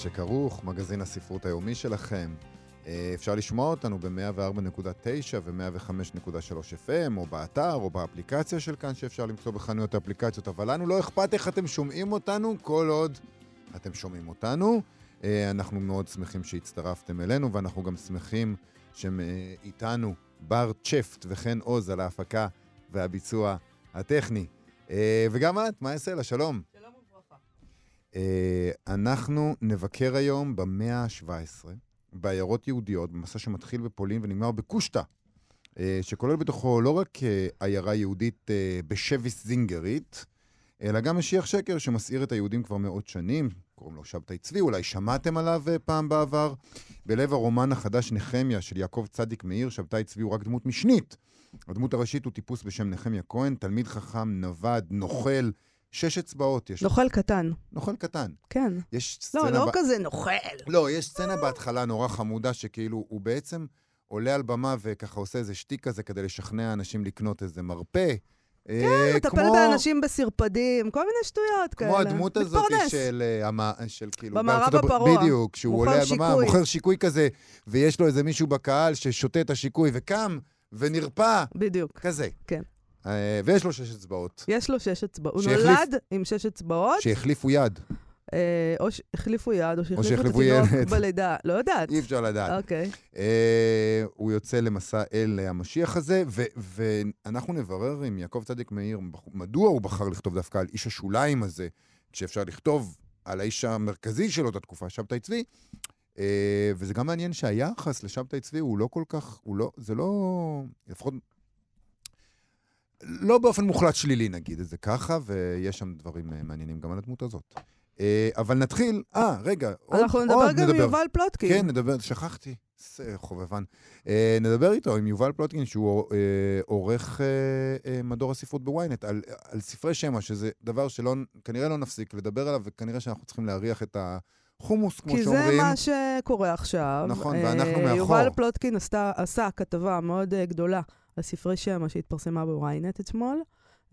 שכרוך, מגזין הספרות היומי שלכם. אה, אפשר לשמוע אותנו ב-104.9 ו-105.3 FM, או באתר, או באפליקציה של כאן, שאפשר למצוא בחנויות האפליקציות, אבל לנו לא אכפת איך אתם שומעים אותנו, כל עוד אתם שומעים אותנו. אה, אנחנו מאוד שמחים שהצטרפתם אלינו, ואנחנו גם שמחים שאיתנו בר צ'פט וכן עוז על ההפקה והביצוע הטכני. אה, וגם את, מה יעשה לה? שלום. אה, אנחנו נבקר היום במאה ה-17, בעיירות יהודיות, במסע שמתחיל בפולין ונגמר בקושטא, אה, שכולל בתוכו לא רק אה, עיירה יהודית בשביס זינגרית, אלא גם משיח שקר שמסעיר את היהודים כבר מאות שנים, קוראים לו שבתאי צבי, אולי שמעתם עליו פעם בעבר. בלב הרומן החדש נחמיה של יעקב צדיק מאיר, שבתאי צבי הוא רק דמות משנית. הדמות הראשית הוא טיפוס בשם נחמיה כהן, תלמיד חכם, נווד, נוכל, שש אצבעות יש. נוכל קטן, נוכל קטן. כן. יש סצנה... לא, לא ב- כזה נוכל. לא, יש סצנה בהתחלה נורא חמודה, שכאילו, הוא בעצם עולה על במה וככה עושה איזה שטיק כזה כדי לשכנע אנשים לקנות איזה מרפא. כן, מטפל באנשים בסרפדים, כל מיני שטויות כאלה. כמו הדמות הזאת. של, אה, של כאילו... במערב הפרוע. בדיוק, מוכר עולה על במה. מוכר שיקוי כזה, ויש לו איזה מישהו בקהל ששותה את השיקוי וקם ונרפא, בדיוק, כזה. כן. אה, ויש לו שש אצבעות, יש לו שש אצבעות. הוא שהחליף- נולד עם שש אצבעות, שהחליפו יד, אה, או שהחליפו יד, או שהחליפו את התינוק. בלידה. לא יודעת. אי אפשר לדעת. אוקיי. אה, הוא יוצא למסע אל המשיח הזה, ו- ואנחנו נברר עם יעקב צדיק מאיר מדוע הוא בחר לכתוב דווקא על איש השוליים הזה, כשאפשר לכתוב על האיש המרכזי שלו את התקופה, שבתאי צבי. וזה גם מעניין שהיחס לשבתאי צבי הוא לא כל כך, הוא לא, זה לא, לפחות, לא באופן מוחלט שלילי נגיד את זה ככה, ויש שם דברים אה, מעניינים גם על הדמות הזאת. אה, אבל נתחיל, אה, רגע, עוד, אנחנו נדבר עוד גם עם יובל פלוטקין. כן, נדבר, שכחתי, זה חובה. אה, נדבר איתו, עם יובל פלוטקין, שהוא עורך מדור הספרות בוויינט, על, על ספרי שמע, שזה דבר שלא, כנראה לא נפסיק לדבר עליו, וכנראה שאנחנו צריכים להריח את החומוס, כמו כי זה שאומרים. מה שקורה עכשיו. נכון, ואנחנו מאחור. יובל פלוטקין עשתה, עשה כתבה מאוד גדולה על ספרי שמע שהתפרסמה בוויינט אתמול,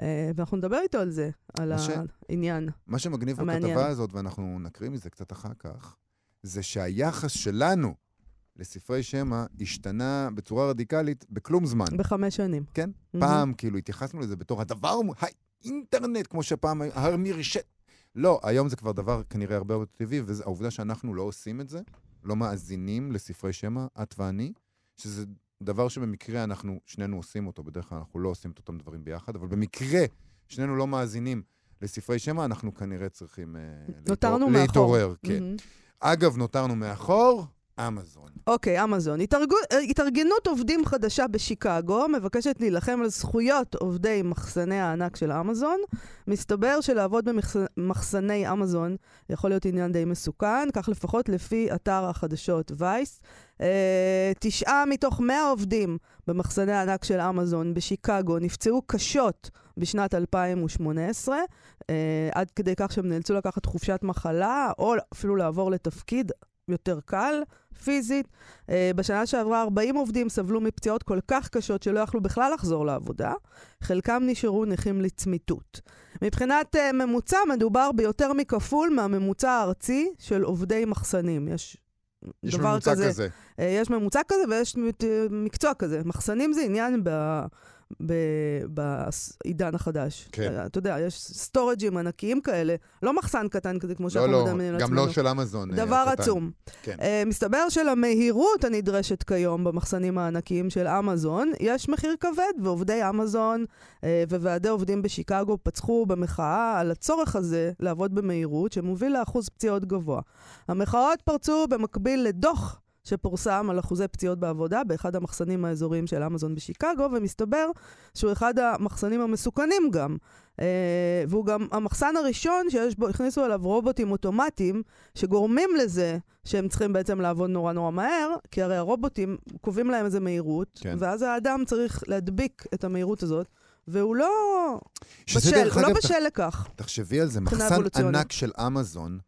אה, ואנחנו נדבר איתו על זה, על מה ש- העניין. מה שמגניב המעניין. בכתבה הזאת, ואנחנו נקריא מזה קצת אחר כך, זה שהיחס שלנו לספרי שמע השתנה בצורה רדיקלית בכלום זמן. בחמש שנים. כן? Mhm. פעם כאילו התייחסנו לזה בתור הדבר, האינטרנט, כמו שפעם ש... לא, היום זה כבר דבר כנראה הרבה יותר טבעי, והעובדה שאנחנו לא עושים את זה, לא מאזינים לספרי שמע, את ואני, שזה דבר שבמקרה אנחנו שנינו עושים אותו, בדרך כלל אנחנו לא עושים את אותם דברים ביחד, אבל במקרה שנינו לא מאזינים לספרי שמע, אנחנו כנראה צריכים אה, נותרנו להתעור- מאחור. להתעורר. כן. מהמם. אגב, נותרנו מאחור, אמזון. אוקיי, אמזון. אה, התארגנות עובדים חדשה בשיקגו מבקשת להילחם על זכויות עובדי מחסני הענק של אמזון. מסתבר שלעבוד במחסני אמזון יכול להיות עניין די מסוכן, כך לפחות לפי אתר החדשות וייס. אה, תשעה מתוך מאה עובדים במחסני הענק של אמזון בשיקגו נפצעו קשות בשנת 2018, אה, עד כדי כך שהם נאלצו לקחת חופשת מחלה, או אפילו לעבור לתפקיד יותר קל פיזית. אה, בשנה שעברה 40 עובדים סבלו מפציעות כל כך קשות שלא יכלו בכלל לחזור לעבודה. חלקם נשארו נכים לצמיתות. מבחינת אה, ממוצע, מדובר ביותר מכפול מהממוצע הארצי של עובדי מחסנים. יש, יש דבר ממוצע כזה. כזה. אה, יש ממוצע כזה ויש מקצוע כזה. מחסנים זה עניין ב... בעידן החדש. כן. אה, אתה יודע, יש סטורג'ים ענקיים כאלה, לא מחסן קטן כזה כמו לא, שאנחנו לא, מדמיינים גם לעצמנו. לא של אמזון. אה, דבר הקטן. עצום. כן. Uh, מסתבר שלמהירות הנדרשת כיום במחסנים הענקיים של אמזון, יש מחיר כבד, ועובדי אמזון uh, וועדי עובדים בשיקגו פצחו במחאה על הצורך הזה לעבוד במהירות, שמוביל לאחוז פציעות גבוה. המחאות פרצו במקביל לדוח שפורסם על אחוזי פציעות בעבודה באחד המחסנים האזוריים של אמזון בשיקגו, ומסתבר שהוא אחד המחסנים המסוכנים גם. אה, והוא גם המחסן הראשון שיש בו, הכניסו אליו רובוטים אוטומטיים, שגורמים לזה שהם צריכים בעצם לעבוד נורא נורא מהר, כי הרי הרובוטים קובעים להם איזה מהירות, כן. ואז האדם צריך להדביק את המהירות הזאת, והוא לא בשל, הוא לא בשל לכך. תחשבי על זה, מחסן. ענק של אמזון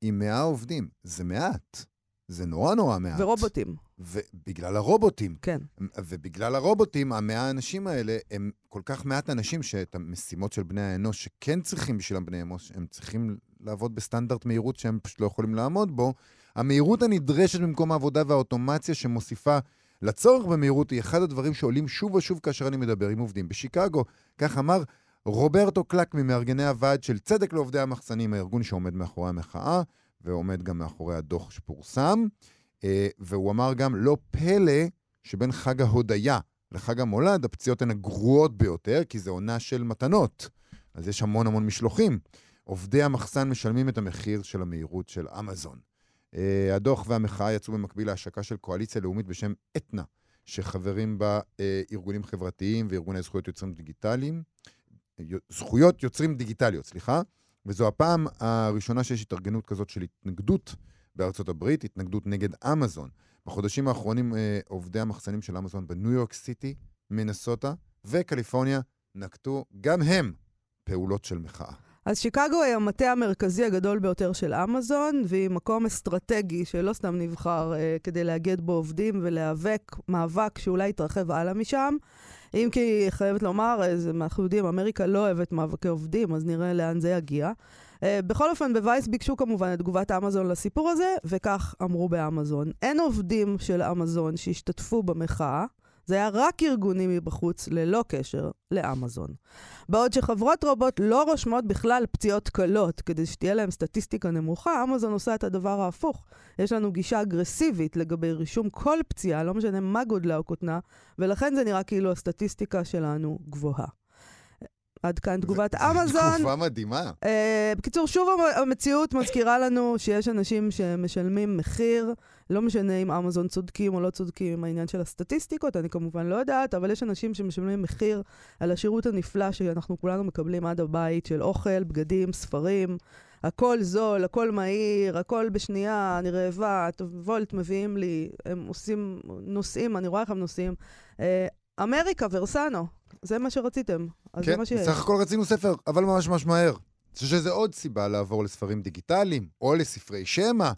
עם 100 עובדים, זה מעט. זה נורא נורא מעט. ורובוטים, ובגלל הרובוטים. כן. ובגלל הרובוטים, המאה האנשים האלה הם כל כך מעט אנשים שאת המשימות של בני האנוש, שכן צריכים בשבילם בני אנוש, הם צריכים לעבוד בסטנדרט מהירות שהם פשוט לא יכולים לעמוד בו. המהירות הנדרשת במקום העבודה והאוטומציה שמוסיפה לצורך במהירות היא אחד הדברים שעולים שוב ושוב כאשר אני מדבר עם עובדים בשיקגו. כך אמר רוברטו קלק ממארגני הוועד של צדק לעובדי המחסנים, הארגון שעומד מאחורי המחאה, ועומד גם מאחורי הדוח שפורסם. אה, והוא אמר גם, לא פלא שבין חג ההודיה לחג המולד, הפציעות הן הגרועות ביותר, כי זה עונה של מתנות. אז יש המון המון משלוחים. עובדי המחסן משלמים את המחיר של המהירות של אמזון. אה, הדוח והמחאה יצאו במקביל להשקה של קואליציה לאומית בשם אתנה, שחברים בה אה, ארגונים חברתיים וארגוני זכויות יוצרים דיגיטליים. יו- זכויות יוצרים דיגיטליות, סליחה. וזו הפעם הראשונה שיש התארגנות כזאת של התנגדות בארצות הברית, התנגדות נגד אמזון. בחודשים האחרונים אה, עובדי המחסנים של אמזון בניו יורק סיטי, מינסוטה וקליפורניה נקטו גם הם פעולות של מחאה. אז שיקגו היא המטה המרכזי הגדול ביותר של אמזון, והיא מקום אסטרטגי שלא סתם נבחר אה, כדי לאגד בו עובדים ולהיאבק מאבק שאולי יתרחב הלאה משם. אם כי חייבת לומר, אה, אנחנו יודעים, אמריקה לא אוהבת מאבקי עובדים, אז נראה לאן זה יגיע. אה, בכל אופן, בווייס ביקשו כמובן את תגובת אמזון לסיפור הזה, וכך אמרו באמזון. אין עובדים של אמזון שהשתתפו במחאה, זה היה רק ארגונים מבחוץ, ללא קשר לאמזון. בעוד שחברות רבות לא רושמות בכלל פציעות קלות, כדי שתהיה להן סטטיסטיקה נמוכה, אמזון עושה את הדבר ההפוך. יש לנו גישה אגרסיבית לגבי רישום כל פציעה, לא משנה מה גודלה או קוטנה, ולכן זה נראה כאילו הסטטיסטיקה שלנו גבוהה. עד כאן תגובת אמזון. תגובה מדהימה. אה, בקיצור, שוב המ- המציאות מזכירה לנו שיש אנשים שמשלמים מחיר, לא משנה אם אמזון צודקים או לא צודקים עם העניין של הסטטיסטיקות, אני כמובן לא יודעת, אבל יש אנשים שמשלמים מחיר על השירות הנפלא שאנחנו כולנו מקבלים עד הבית, של אוכל, בגדים, ספרים. הכל זול, הכל מהיר, הכל בשנייה, אני רעבה, וולט מביאים לי, הם עושים, נוסעים, אני רואה איך הם נוסעים. אה, אמריקה, ורסנו, זה מה שרציתם, אז זה כן, מה שיש. בסך הכל רצינו ספר, אבל ממש ממש מהר. אני חושב שזה עוד סיבה לעבור לספרים דיגיטליים, או לספרי שמע,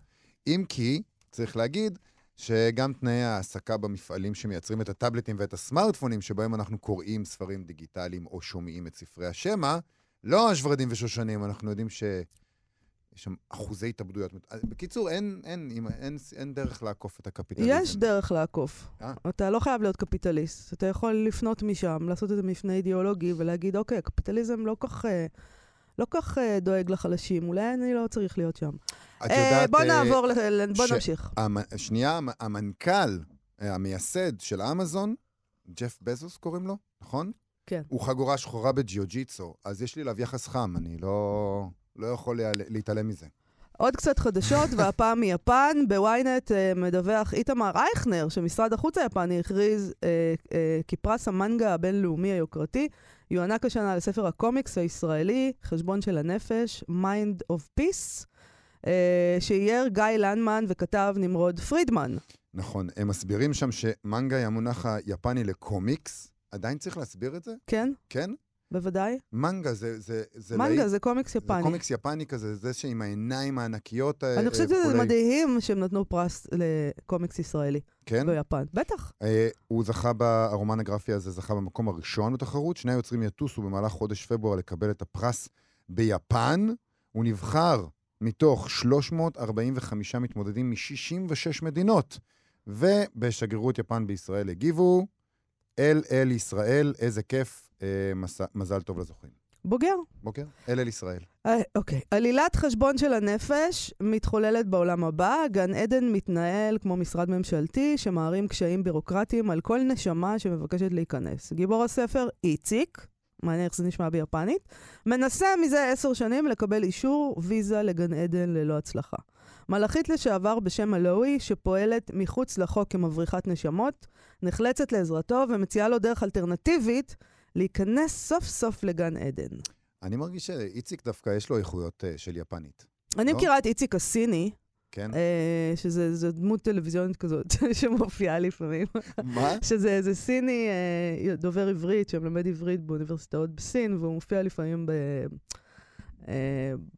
אם כי, צריך להגיד, שגם תנאי ההעסקה במפעלים שמייצרים את הטאבלטים ואת הסמארטפונים, שבהם אנחנו קוראים ספרים דיגיטליים או שומעים את ספרי השמע, לא השברדים ושושנים, אנחנו יודעים ש... יש שם אחוזי התאבדויות. בקיצור, אין, אין, אין, אין, אין דרך לעקוף את הקפיטליזם. יש דרך לעקוף. אה? אתה לא חייב להיות קפיטליסט. אתה יכול לפנות משם, לעשות איזה מפנה אידיאולוגי ולהגיד, אוקיי, הקפיטליזם לא כך, אה, לא כך אה, דואג לחלשים, אולי אני לא צריך להיות שם. את אה, יודעת... בוא אה, נעבור, ל- בוא ש- נמשיך. המ- שנייה, המ- המנכ"ל, אה, המייסד של אמזון, ג'ף בזוס קוראים לו, נכון? כן. הוא חגורה שחורה בג'יוג'יצו, אז יש לי אליו יחס חם, אני לא, לא יכול לה- להתעלם מזה. עוד קצת חדשות, והפעם מיפן. בוויינט אה, מדווח איתמר אייכנר, שמשרד החוץ היפני הכריז אה, אה, כי פרס המנגה הבינלאומי היוקרתי יוענק השנה לספר הקומיקס הישראלי, חשבון של הנפש, Mind of Peace, אה, שאייר גיא לנדמן וכתב נמרוד פרידמן. נכון, הם מסבירים שם שמנגה היא המונח היפני לקומיקס, עדיין צריך להסביר את זה? כן, כן? בוודאי. מנגה זה... זה, זה מנגה להיט- זה קומיקס זה יפני. קומיקס יפני כזה, זה שעם העיניים הענקיות האלה אני חושבת שזה וכולי. מדהים שהם נתנו פרס לקומיקס ישראלי כן? ביפן. בטח. אה, הוא זכה, ב- הרומן הגרפי הזה זכה במקום הראשון בתחרות. שני היוצרים יטוסו במהלך חודש פברואר לקבל את הפרס ביפן. הוא נבחר מתוך 345 מתמודדים מ-66 מדינות. ובשגרירות יפן בישראל הגיבו, אל אל ישראל, איזה כיף, אה, מס... מזל טוב לזוכים. בוגר. בוקר? אל אל ישראל. אה, אוקיי. עלילת חשבון של הנפש מתחוללת בעולם הבא. גן עדן מתנהל כמו משרד ממשלתי שמערים קשיים בירוקרטיים על כל נשמה שמבקשת להיכנס. גיבור הספר, איציק, מעניין איך זה נשמע ביפנית, מנסה מזה עשר שנים לקבל אישור ויזה לגן עדן ללא הצלחה. מלאכית לשעבר בשם אלוהי, שפועלת מחוץ לחוק כמבריחת נשמות, נחלצת לעזרתו ומציעה לו דרך אלטרנטיבית להיכנס סוף סוף לגן עדן. אני מרגיש שאיציק דווקא יש לו איכויות אה, של יפנית. אני לא? מכירה את איציק הסיני, כן? אה, שזה דמות טלוויזיונית כזאת שמופיעה לפעמים. מה? שזה איזה סיני אה, דובר עברית, שמלמד עברית באוניברסיטאות בסין, והוא מופיע לפעמים ב...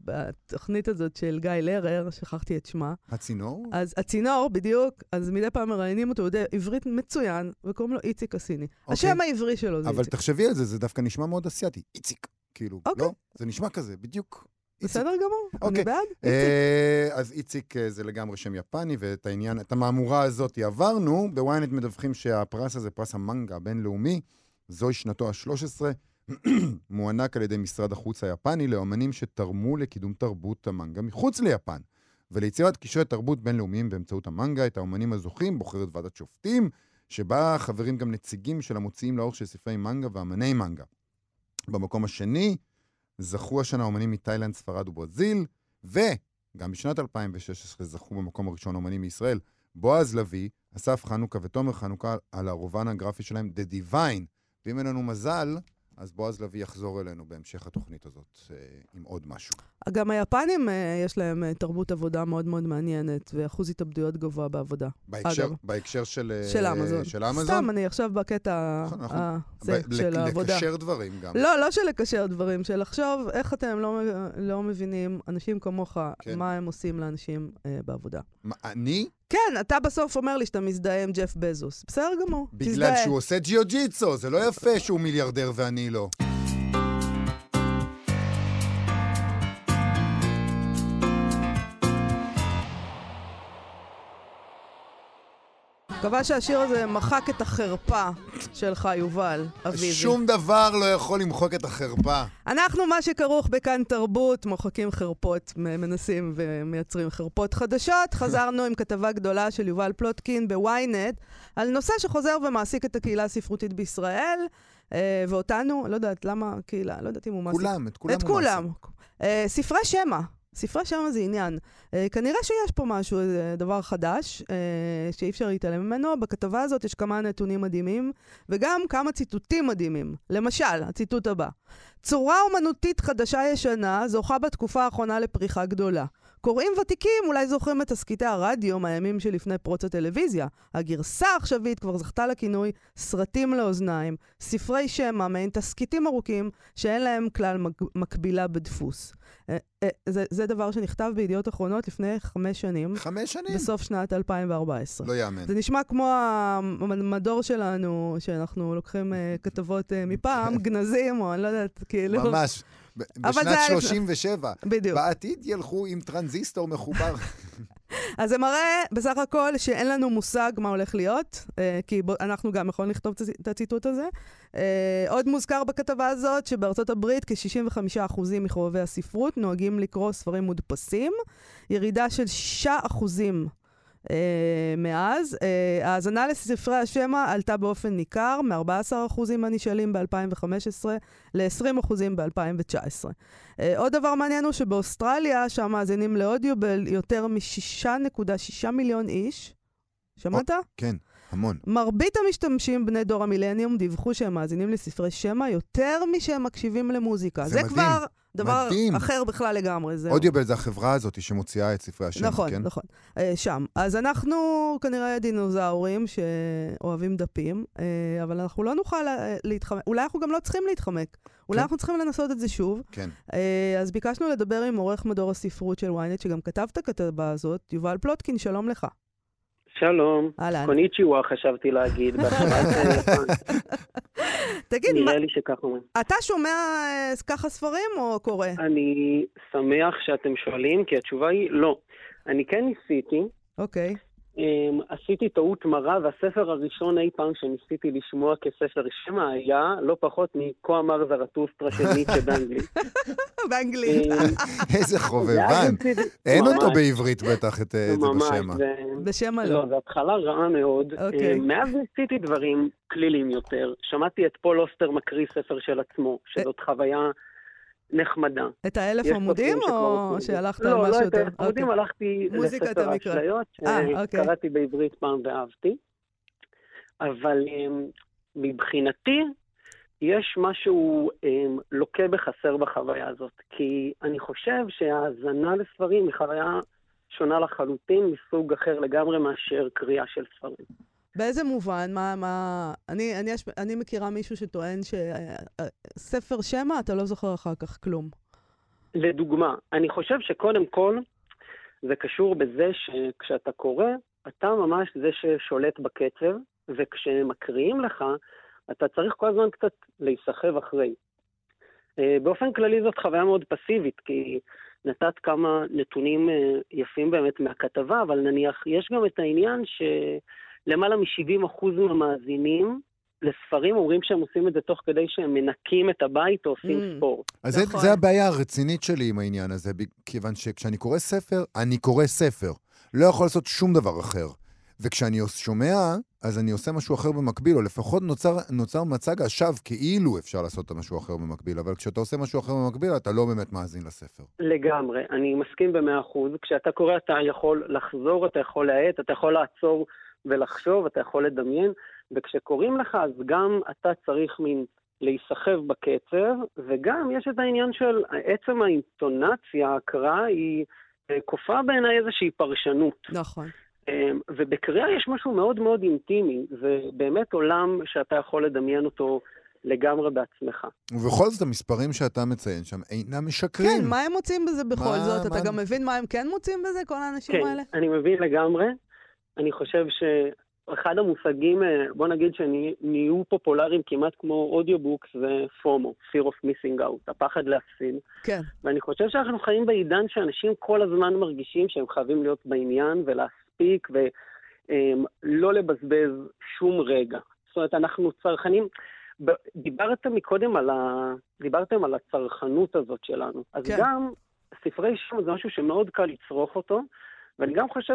בתוכנית הזאת של גיא לרר, שכחתי את שמה. הצינור? אז הצינור, בדיוק, אז מדי פעם מראיינים אותו, הוא יודע עברית מצוין, וקוראים לו איציק הסיני. אוקיי. השם העברי שלו זה אבל איציק. תחשבי על זה, זה דווקא נשמע מאוד אסיאתי. איציק. כאילו, אוקיי. לא? זה נשמע כזה, בדיוק. איציק. בסדר גמור, אני אוקיי. בעד. איציק. אה, אז איציק אה, זה לגמרי שם יפני, ואת העניין, את המהמורה הזאת עברנו. בוויינט מדווחים שהפרס הזה, פרס המנגה הבינלאומי, זוהי שנתו ה-13, מוענק על ידי משרד החוץ היפני לאמנים שתרמו לקידום תרבות המנגה מחוץ ליפן. וליצירת קשרי תרבות בינלאומיים באמצעות המנגה, את האמנים הזוכים בוחרת ועדת שופטים, שבה חברים גם נציגים של המוציאים לאורך של ספרי מנגה ואמני מנגה. במקום השני, זכו השנה אומנים מתאילנד, ספרד וברזיל, וגם בשנת 2016 זכו במקום הראשון אומנים מישראל, בועז לביא, אסף חנוכה ותומר חנוכה על הרומן הגרפי שלהם, The Divine. ואם אין לנו מזל, אז בועז לביא יחזור אלינו בהמשך התוכנית הזאת אה, עם עוד משהו. גם היפנים, אה, יש להם אה, תרבות עבודה מאוד מאוד מעניינת, ואחוז התאבדויות גבוה בעבודה. בהקשר, אגב. בהקשר של, של אמזון. של אמזון? סתם, אני עכשיו בקטע נכון, נכון. ה- זה, ב- של לק- העבודה. לקשר דברים גם. לא, לא של לקשר דברים, של לחשוב איך אתם לא, לא מבינים, אנשים כמוך, כן. מה הם עושים לאנשים אה, בעבודה. מה, אני? כן, אתה בסוף אומר לי שאתה מזדהה עם ג'ף בזוס. בסדר גמור, בגלל תזדהה. שהוא עושה ג'יו-ג'יצו, זה לא יפה שהוא מיליארדר ואני לא. מקווה שהשיר הזה מחק את החרפה שלך, יובל אביבי. שום דבר לא יכול למחוק את החרפה. אנחנו, מה שכרוך בכאן תרבות, מוחקים חרפות, מנסים ומייצרים חרפות חדשות. חזרנו עם כתבה גדולה של יובל פלוטקין בוויינט, על נושא שחוזר ומעסיק את הקהילה הספרותית בישראל, אה, ואותנו, לא יודעת למה קהילה, לא יודעת אם הוא מעסיק. כולם, את כולם את כולם. אה, ספרי שמע. ספרי שמע זה עניין. אה, כנראה שיש פה משהו, איזה דבר חדש, אה, שאי אפשר להתעלם ממנו. בכתבה הזאת יש כמה נתונים מדהימים, וגם כמה ציטוטים מדהימים. למשל, הציטוט הבא: צורה אומנותית חדשה-ישנה זוכה בתקופה האחרונה לפריחה גדולה. קוראים ותיקים אולי זוכרים את תסקיטי הרדיו מהימים שלפני פרוץ הטלוויזיה. הגרסה העכשווית כבר זכתה לכינוי סרטים לאוזניים, ספרי שמע, מעין תסקיטים ארוכים שאין להם כלל מק- מקבילה בדפוס. אה, אה, זה, זה דבר שנכתב בידיעות אחרונות לפני חמש שנים, חמש שנים? בסוף שנת 2014. לא יאמן. זה נשמע כמו המדור שלנו, שאנחנו לוקחים אה, כתבות מפעם, גנזים, או אני לא יודעת, כאילו... ממש. בשנת זה היה- 37. בדיוק. בעתיד ילכו עם טרנזיסטור מחובר. אז זה מראה בסך הכל שאין לנו מושג מה הולך להיות, אה, כי אנחנו גם יכולים לכתוב את הציטוט הזה. אה, עוד מוזכר בכתבה הזאת שבארצות הברית כ-65% מחובבי הספרות נוהגים לקרוא ספרים מודפסים, ירידה של 6% אה, מאז. אה, ההאזנה לספרי השמע עלתה באופן ניכר, מ-14% מהנשאלים ב-2015 ל-20% ב-2019. אה, עוד דבר מעניין הוא שבאוסטרליה, שם מאזינים לאודיובל יותר מ-6.6 מיליון איש. שמעת? כן, המון. מרבית המשתמשים בני דור המילניום דיווחו שהם מאזינים לספרי שמע יותר משהם מקשיבים למוזיקה. זה זה, מדהים. כבר דבר מדהים. אחר בכלל לגמרי. זהו. אודיובל זה החברה הזאת שמוציאה את ספרי השם, נכון, כן? נכון. אה, שם. אז אנחנו כנראה דינוזאורים שאוהבים דפים, אה, אבל אנחנו לא נוכל אה, להתחמק. אולי אנחנו גם לא צריכים להתחמק. אולי כן. אנחנו צריכים לנסות את זה שוב. כן. אז ביקשנו לדבר עם עורך מדור הספרות של ynet, שגם כתב את הכתבה הזאת, יובל פלוטקין, שלום לך. שלום, אהלן. קוניצ'יווה חשבתי להגיד, בהתחלת תגיד, מה, נראה לי שכך אומרים. אתה שומע אה, ככה ספרים או קורא? אני שמח שאתם שואלים, כי התשובה היא לא. אני כן ניסיתי, אוקיי. עשיתי טעות מרה, והספר הראשון אי פעם שניסיתי לשמוע כספר שמע היה לא פחות מ"כה אמר זרטוסטרה" של ניטשה באנגלית. באנגלית. אמ, איזה חובבן. אין אותו בעברית בטח, את אה, זה ממש, בשמע. זה- בשם לא, הלא. זו התחלה רעה מאוד. אוקיי. אמ, מאז ניסיתי דברים כלילים יותר. שמעתי את פול אוסטר מקריא ספר של עצמו, שזאת חוויה נחמדה. את האלף עמודים, או עושים את זה. שהלכת על לא, משהו לא את יותר? האלף עמודים, אוקיי. הלכתי לספר. האשליות, אה, אוקיי. שקראתי בעברית פעם ואהבתי. אבל אמ, מבחינתי, יש משהו אמ, לוקה בחסר בחוויה הזאת. כי אני חושב שהאזנה לספרים היא חוויה שונה לחלוטין, מסוג אחר לגמרי מאשר קריאה של ספרים. באיזה מובן? מה, מה... אני, אני, אני מכירה מישהו שטוען שספר שמע, אתה לא זוכר אחר כך כלום. לדוגמה, אני חושב שקודם כל זה קשור בזה שכשאתה קורא, אתה ממש זה ששולט בקצב, וכשמקריאים לך, אתה צריך כל הזמן קצת להיסחב אחרי. אה, באופן כללי זאת חוויה מאוד פסיבית, כי נתת כמה נתונים אה, יפים באמת מהכתבה, אבל נניח, יש גם את העניין שלמעלה מ-70% מהמאזינים לספרים אומרים שהם עושים את זה תוך כדי שהם מנקים את הבית או עושים Mm. ספורט. אז זה, נכון. זה הבעיה הרצינית שלי עם העניין הזה, כיוון שכשאני קורא ספר, אני קורא ספר. לא יכול לעשות שום דבר אחר. וכשאני שומע, אז אני עושה משהו אחר במקביל, או לפחות נוצר, נוצר מצג השווא כאילו אפשר לעשות את המשהו אחר במקביל, אבל כשאתה עושה משהו אחר במקביל, אתה לא באמת מאזין לספר. לגמרי, אני מסכים במאה אחוז. כשאתה קורא אתה יכול לחזור, אתה יכול להאט, אתה יכול לעצור ולחשוב, אתה יכול לדמיין, וכשקוראים לך אז גם אתה צריך מין להיסחב בקצב, וגם יש את העניין של עצם האינטונציה, ההקראה, היא אה, כופה בעיניי איזושהי פרשנות. נכון. אה, ובקריאה יש משהו מאוד מאוד אינטימי, זה באמת עולם שאתה יכול לדמיין אותו לגמרי בעצמך. ובכל זאת, המספרים שאתה מציין שם אינם משקרים. כן, מה הם מוצאים בזה בכל מה- זאת? אתה מה- גם מבין מה הם כן מוצאים בזה, כל האנשים כן, האלה? אני מבין לגמרי. אני חושב שאחד המושגים, אה, בוא נגיד שנהיו פופולריים כמעט כמו audiobooks, זה FOMO, fear of missing out, הפחד להפסיד. כן. ואני חושב שאנחנו חיים בעידן שאנשים כל הזמן מרגישים שהם חייבים להיות בעניין ולהספיק ולא לבזבז שום רגע. זאת אומרת, אנחנו צרכנים... דיברת מקודם על ה... דיברתם על הצרכנות הזאת שלנו. אז כן. כן. גם ספרי שם זה משהו שמאוד קל לצרוך אותו, ואני גם חושב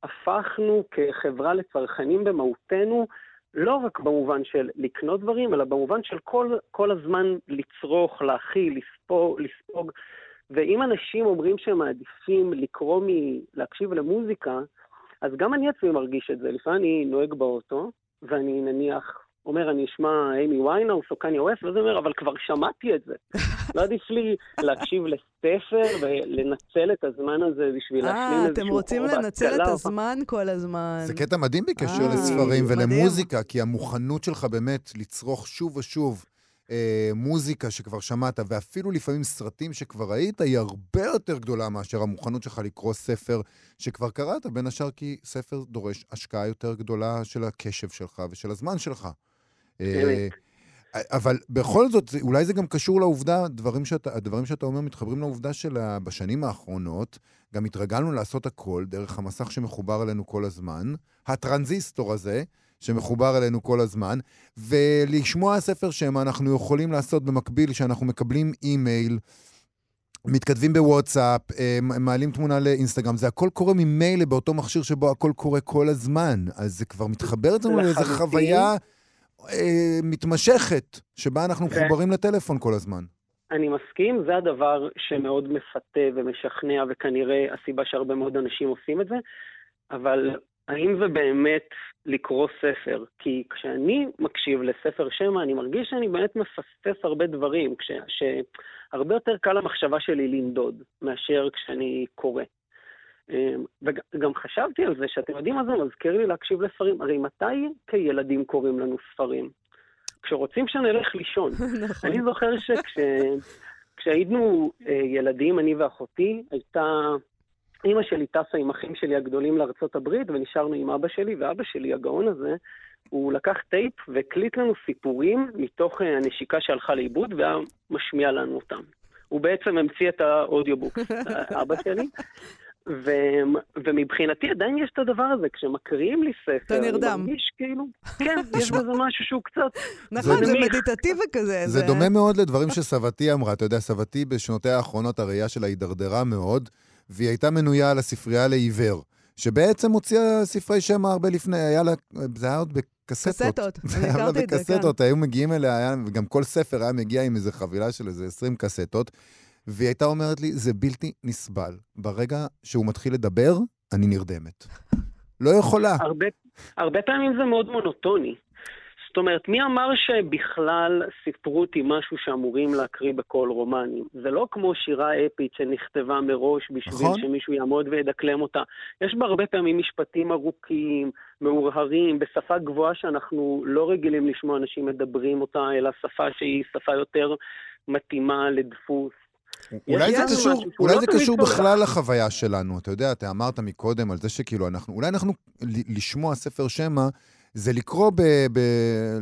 שהפכנו כחברה לצרכנים במהותנו, לא רק במובן של לקנות דברים, אלא במובן של כל, כל הזמן לצרוך, להכיל, לספוג, לספוג. ואם אנשים אומרים שהם מעדיפים לקרוא מ... להקשיב למוזיקה, אז גם אני עצמי מרגיש את זה. לפעמים אני נוהג באוטו, ואני נניח אומר, אני אשמע אימי ויינאוס או קניה ווסט, ואז הוא אומר, אבל כבר שמעתי את זה. לא עדיף לי להקשיב לספר ולנצל את הזמן הזה בשביל להשלים אה, איזשהו אתם רוצים לנצל את. הזמן כל הזמן. זה קטע מדהים בקשר אה, לספרים. ולמוזיקה, כי המוכנות שלך באמת לצרוך שוב ושוב אה, מוזיקה שכבר שמעת, ואפילו לפעמים סרטים שכבר ראית, היא הרבה יותר גדולה מאשר המוכנות שלך לקרוא ספר שכבר קראת, בין השאר כי ספר דורש השקעה יותר גדולה של הקשב שלך ושל הזמן שלך. אה. אבל בכל זאת, אולי זה גם קשור לעובדה, הדברים שאתה, הדברים שאתה אומר מתחברים לעובדה שבשנים האחרונות גם התרגלנו לעשות הכל דרך המסך שמחובר אלינו כל הזמן, הטרנזיסטור הזה, שמחובר אלינו כל הזמן, ולשמוע ספר שמע אנחנו יכולים לעשות במקביל, שאנחנו מקבלים אימייל, מתכתבים בוואטסאפ, אה, מעלים תמונה לאינסטגרם, זה הכל קורה ממילא באותו מכשיר שבו הכל קורה כל הזמן. אז זה כבר מתחבר אצלנו לאיזו. חוויה אה, מתמשכת, שבה אנחנו כן. מחוברים לטלפון כל הזמן. אני מסכים, זה הדבר שמאוד מפתה ומשכנע, וכנראה הסיבה שהרבה מאוד אנשים עושים את זה, אבל האם זה באמת לקרוא ספר? כי כשאני מקשיב לספר שמע, אני מרגיש שאני באמת מפספס הרבה דברים, כש, שהרבה יותר קל למחשבה שלי לנדוד מאשר כשאני קורא. אמ, וגם חשבתי על זה, שאתם יודעים מה זה מזכיר לי להקשיב לספרים. הרי מתי כילדים קוראים לנו ספרים? כשרוצים שנלך לישון. נכון. אני זוכר שכשהיינו אה, ילדים, אני ואחותי, הייתה... אימא שלי טסה עם אחים שלי הגדולים לארצות הברית, ונשארנו עם אבא שלי, ואבא שלי, הגאון הזה, הוא לקח טייפ והקליט לנו סיפורים מתוך אה, הנשיקה שהלכה לאיבוד, והיה משמיע לנו אותם. הוא בעצם המציא את ה audiobook, אבא שלי. ו... ומבחינתי עדיין יש את הדבר הזה, כשמקריאים לי ספר, אתה נרדם. אני מרגיש כאילו, כן, יש בזה משהו שהוא קצת... נכון, זה. מדיטטיבי כזה. זה דומה מאוד לדברים שסבתי אמרה. אתה יודע, סבתי בשנותיה האחרונות, הראייה שלה הידרדרה מאוד, והיא הייתה מנויה על הספרייה לעיוור. שבעצם הוציאה ספרי שמע הרבה לפני, היה לה, זה היה עוד בקסטות. קסטות, זה אני היה לה הכרתי את זה, כן. בקסטות, היו מגיעים אליה, וגם כל ספר היה מגיע עם איזו חבילה של איזה 20 קסטות, והיא הייתה אומרת לי, זה בלתי נסבל. ברגע שהוא מתחיל לדבר, אני נרדמת. לא יכולה. הרבה, הרבה פעמים זה מאוד מונוטוני. זאת אומרת, מי אמר שבכלל ספרות היא משהו שאמורים להקריא בכל רומנים? זה לא כמו שירה אפית שנכתבה מראש בשביל נכון. שמישהו יעמוד וידקלם אותה. יש בה הרבה פעמים משפטים ארוכים, מאורהרים, בשפה גבוהה שאנחנו לא רגילים לשמוע אנשים מדברים אותה, אלא שפה שהיא שפה יותר מתאימה לדפוס. אולי זה קשור, אולי לא זה קשור. בכלל לחוויה שלנו. אתה יודע, אתה אמרת מקודם על זה שכאילו אנחנו, אולי אנחנו, ל- לשמוע ספר שמע, זה לקרוא ב, ב,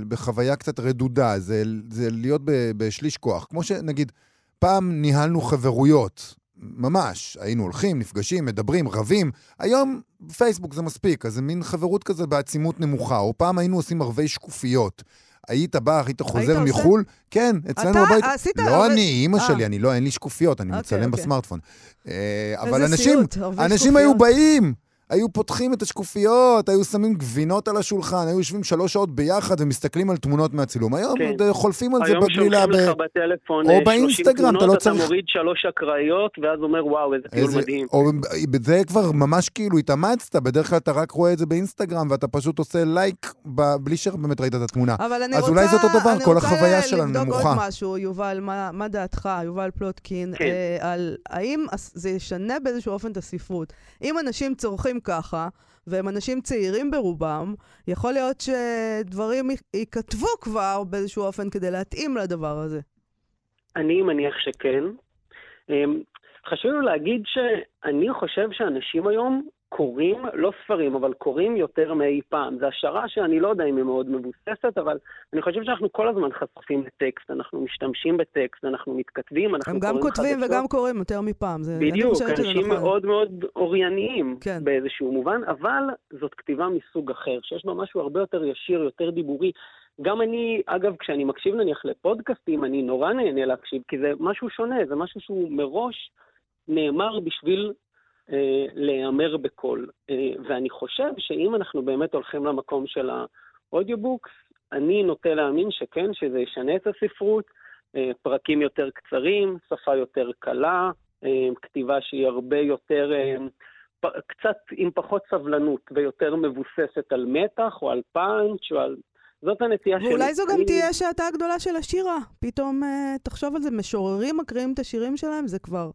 בחוויה קצת רדודה, זה, זה להיות ב, בשליש כוח. כמו שנגיד, פעם ניהלנו חברויות, ממש, היינו הולכים, נפגשים, מדברים, רבים. היום פייסבוק זה מספיק, אז זה מין חברות כזה בעצימות נמוכה. או פעם היינו עושים ערבי שקופיות. היית בא, היית חוזר עושה? מחו"ל, כן, אצלנו אתה בבית. עשית לא ערבי- אני, אימא אה. שלי, אני לא, אין לי שקופיות, אני אוקיי, מצלם אוקיי. בסמארטפון. אה, אבל אנשים, סיוט, אנשים שקופיות. היו באים, היו פותחים את השקופיות, היו שמים גבינות על השולחן, היו יושבים שלוש שעות ביחד ומסתכלים על תמונות מהצילום. היום כן. עוד אה, חולפים על זה היום בגלילה. שולחים לך ב- בטלפון או אה, 30 באינסטגרם, אתה תמונות, לא צריך- אתה מוריד שלוש אקראיות, ואז אומר, וואו, איזה טיול איזה- מדהים. או בזה כבר ממש כאילו התאמצת, בדרך כלל אתה רק רואה את זה באינסטגרם ואתה פשוט עושה לייק ב- בלי שבאמת ראית את התמונה. אבל אני אז רוצה, אולי זה אותו דבר, אני כל רוצה החוויה שלנו לבדוק נמוכה. עוד משהו, יובל, מה, מה דעתך, יובל פלוטקין, כן. אה, על האם זה ישנה באיזשהו אופן את הספרות? אם אנשים צורכים ככה, והם אנשים צעירים ברובם, יכול להיות שדברים ייכתבו כבר באיזשהו אופן כדי להתאים לדבר הזה. אני מניח שכן. אמ, חשוב לי להגיד שאני חושב שאנשים היום קוראים, לא ספרים, אבל קוראים יותר מאי פעם. זו השערה שאני לא יודע אם היא מאוד מבוססת, אבל אני חושב שאנחנו כל הזמן חשופים לטקסט, אנחנו משתמשים בטקסט, אנחנו מתכתבים, אנחנו הם קוראים גם כותבים חדשות. וגם קוראים יותר מפעם. זה, בדיוק, אנשים נכון. מאוד מאוד אורייניים כן. באיזשהו מובן, אבל זאת כתיבה מסוג אחר, שיש בה משהו הרבה יותר ישיר, יותר דיבורי. גם אני, אגב, כשאני מקשיב נניח לפודקאסטים, אני נורא נהנה להקשיב, כי זה משהו שונה, זה משהו שהוא מראש נאמר בשביל להיאמר בקול. אה, ואני חושב שאם אנחנו באמת הולכים למקום של ה audiobooks, אני נוטה להאמין שכן, שזה ישנה את הספרות, אה, פרקים יותר קצרים, שפה יותר קלה, אה, כתיבה שהיא הרבה יותר, אה, קצת עם פחות סבלנות ויותר מבוססת על מתח או על פאנץ' או על... זאת הנטייה שלי. ואולי זו גם אני- תהיה שעתה הגדולה של השירה. פתאום, אה, תחשוב על זה, משוררים מקריאים את השירים שלהם, זה כבר